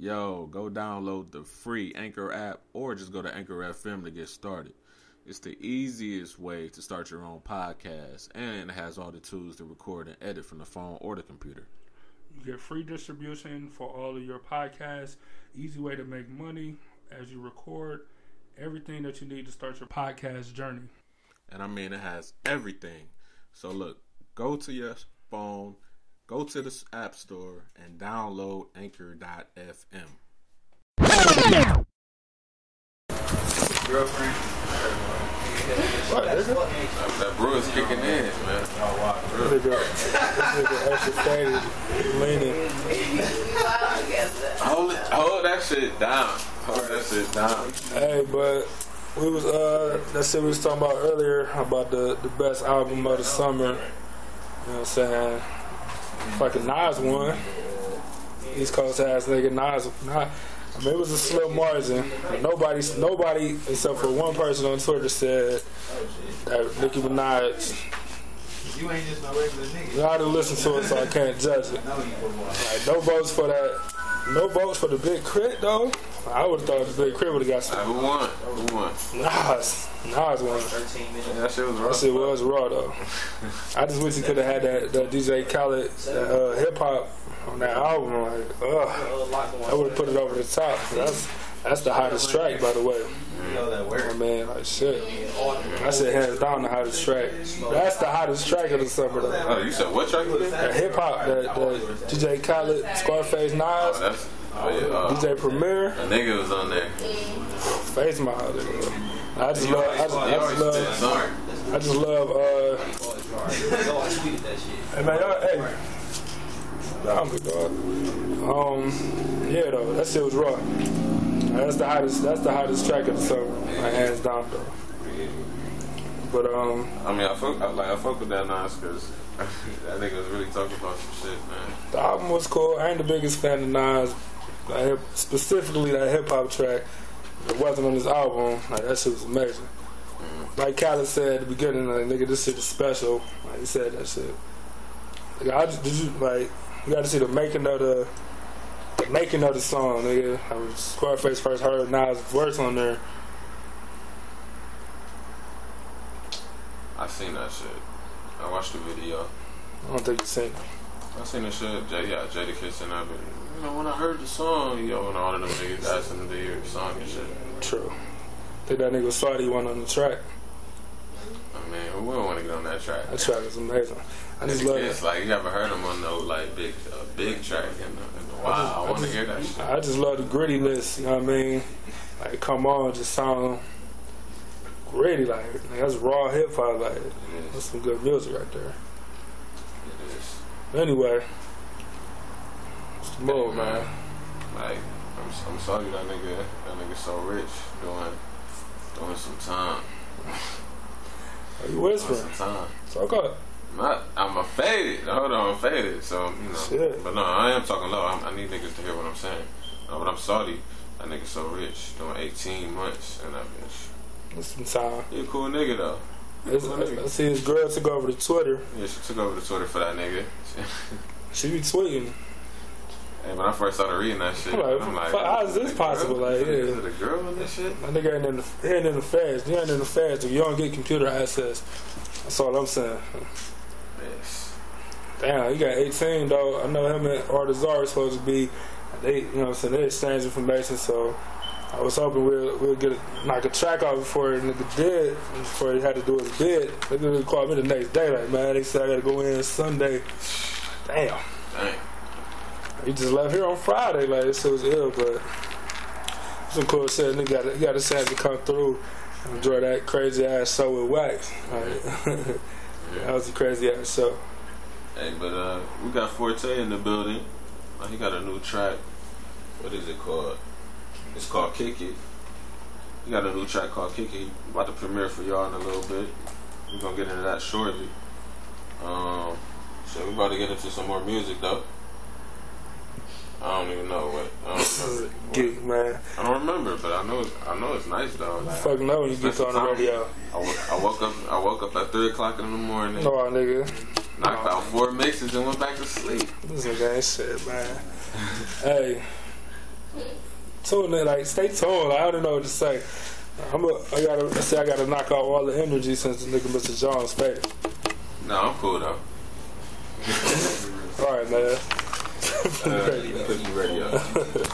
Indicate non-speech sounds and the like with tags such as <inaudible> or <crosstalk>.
yo, go download the free Anchor app or just go to Anchor FM to get started. It's the easiest way to start your own podcast and it has all the tools to record and edit from the phone or the computer. You get free distribution for all of your podcasts. Easy way to make money as you record. Everything that you need to start your podcast journey. And I mean, it has everything. So look, go to your phone, go to the App Store, and download Anchor.fm. Girlfriend. That brew is kicking in, man. Nigga, nigga extra faded, leaning. Hold, it, hold that shit down. Hold that shit down. Hey, but we was uh that's what we was talking about earlier about the the best album of the summer. You know what I'm saying? Fucking Nas won. East Coast ass nigga Nas. Nas I mean, it was a slim margin. Nobody, nobody except for one person on Twitter said that Nicki Minaj. You ain't just no regular nigga. I didn't listen to it, so I can't judge it. Like, no votes for that. No votes for the Big K.R.I.T. though. I would have thought the K.R.I.T. would have got some. who won? Who won? Nas, Nas won. 13 minutes. Yeah, that shit was That shit was raw though. I just wish he could have had that, that DJ Khaled uh, hip hop on that album. Like, ugh, I would have put it over the top. That's that's the hottest track, by the way. You know that I word. mean, like shit. I said hands down the hottest track. That's the hottest track of the summer though. Oh, you said what track was that? Hip hop, that, that DJ Khaled, Scarface, Oh, Nas, that's. Oh, yeah. Uh, DJ Premier, a nigga was on there. Face Mob. I just love, I just, I just love, something. I just love. uh I tweeted that shit. Hey man, y'all, hey. Nah, I'm good, dog. Um, yeah though, that shit was raw. That's the hottest. That's the hottest track of the summer, like, hands down though. But um, I mean, I fuck, I, like, I fuck with that Nas because <laughs> that nigga was really talking about some shit, man. the album was cool. I ain't the biggest fan of Nas, like, hip- specifically that hip hop track. It wasn't on his album. Like that shit was amazing. Like Khaled said at the beginning, like nigga, this shit is special. Like he said that shit. Like, I just, did you like? You got to see the making of the, the making of the song, nigga. I was Scarface first heard Nas' verse on there. I seen that shit. I watched the video. I don't think you seen it. I seen the shit. J, yeah, Jada Kitchen. I've been, you know, when I heard the song, yo, and all of them niggas asking them to hear the song and shit. True. think that nigga Saudi went on the track. I mean, we don't want to get on that track. That track is amazing. I just love it. like you haven't heard him on no like big, uh, big track in a, in while. I, I want to just- hear that shit. I just love the grittiness, you know what I mean? Like, come on, just sound gritty, like, like that's raw hip hop, like, It that's some good music right there. Anyway, what's the move, man? Like, I'm, I'm sorry that nigga, that nigga so rich doing, doing some time. Are you Doing whispering? some time. Talk up. Not, I'm a faded. Hold on, I'm faded. So you know, Shit. but no, I am talking low. I'm, I need niggas to hear what I'm saying. No, but I'm sorry. That nigga so rich, doing 18 months, and that bitch. It's some time. He a cool nigga though. It's, I, I see his girl took over to Twitter. Yeah, she took over the Twitter for that nigga. <laughs> She be tweeting. And when I first started reading that shit, I'm like, I'm like, how is this possible? Girl? Like, yeah. is it a girl in this shit? My nigga ain't in the, he ain't in the fast. You ain't in the fast if you don't get computer access. That's all I'm saying. Yes. Damn, he got 18 though. I know him and Artazar is supposed to be. They, you know, what I'm saying they exchange information. So I was hoping we'll we'll get a, knock a track out before nigga did, before he had to do his bid. They literally called me the next day, like, man, they said I gotta go in Sunday. Damn, Dang. he just left here on Friday. Like shit was ill, but some cool shit. Nigga got he got a chance to come through. and Enjoy that crazy ass show with Wax. Like, <laughs> that was a crazy ass show. Hey, but uh, we got Forte in the building. He got a new track. What is it called? It's called Kick It. He got a new track called Kick It. About to premiere for y'all in a little bit. We're gonna get into that shortly. Um, so we about to get into some more music though. I don't even know what. I don't <laughs> remember. Geek man. I don't remember, but I know. I know it's nice though. Like, Fuck know when you get on the radio. I, I woke up. I woke up at three o'clock in the morning. No, nigga. Knocked out four mixes and went back to sleep. This nigga ain't shit, man. hey, tune in, like stay tuned. Like, I don't know what to say. I'm a, I gotta say I gotta knock out all the energy since the nigga Mr. John's faded. No, I'm cool though. All right, man. Uh, Radio. <laughs>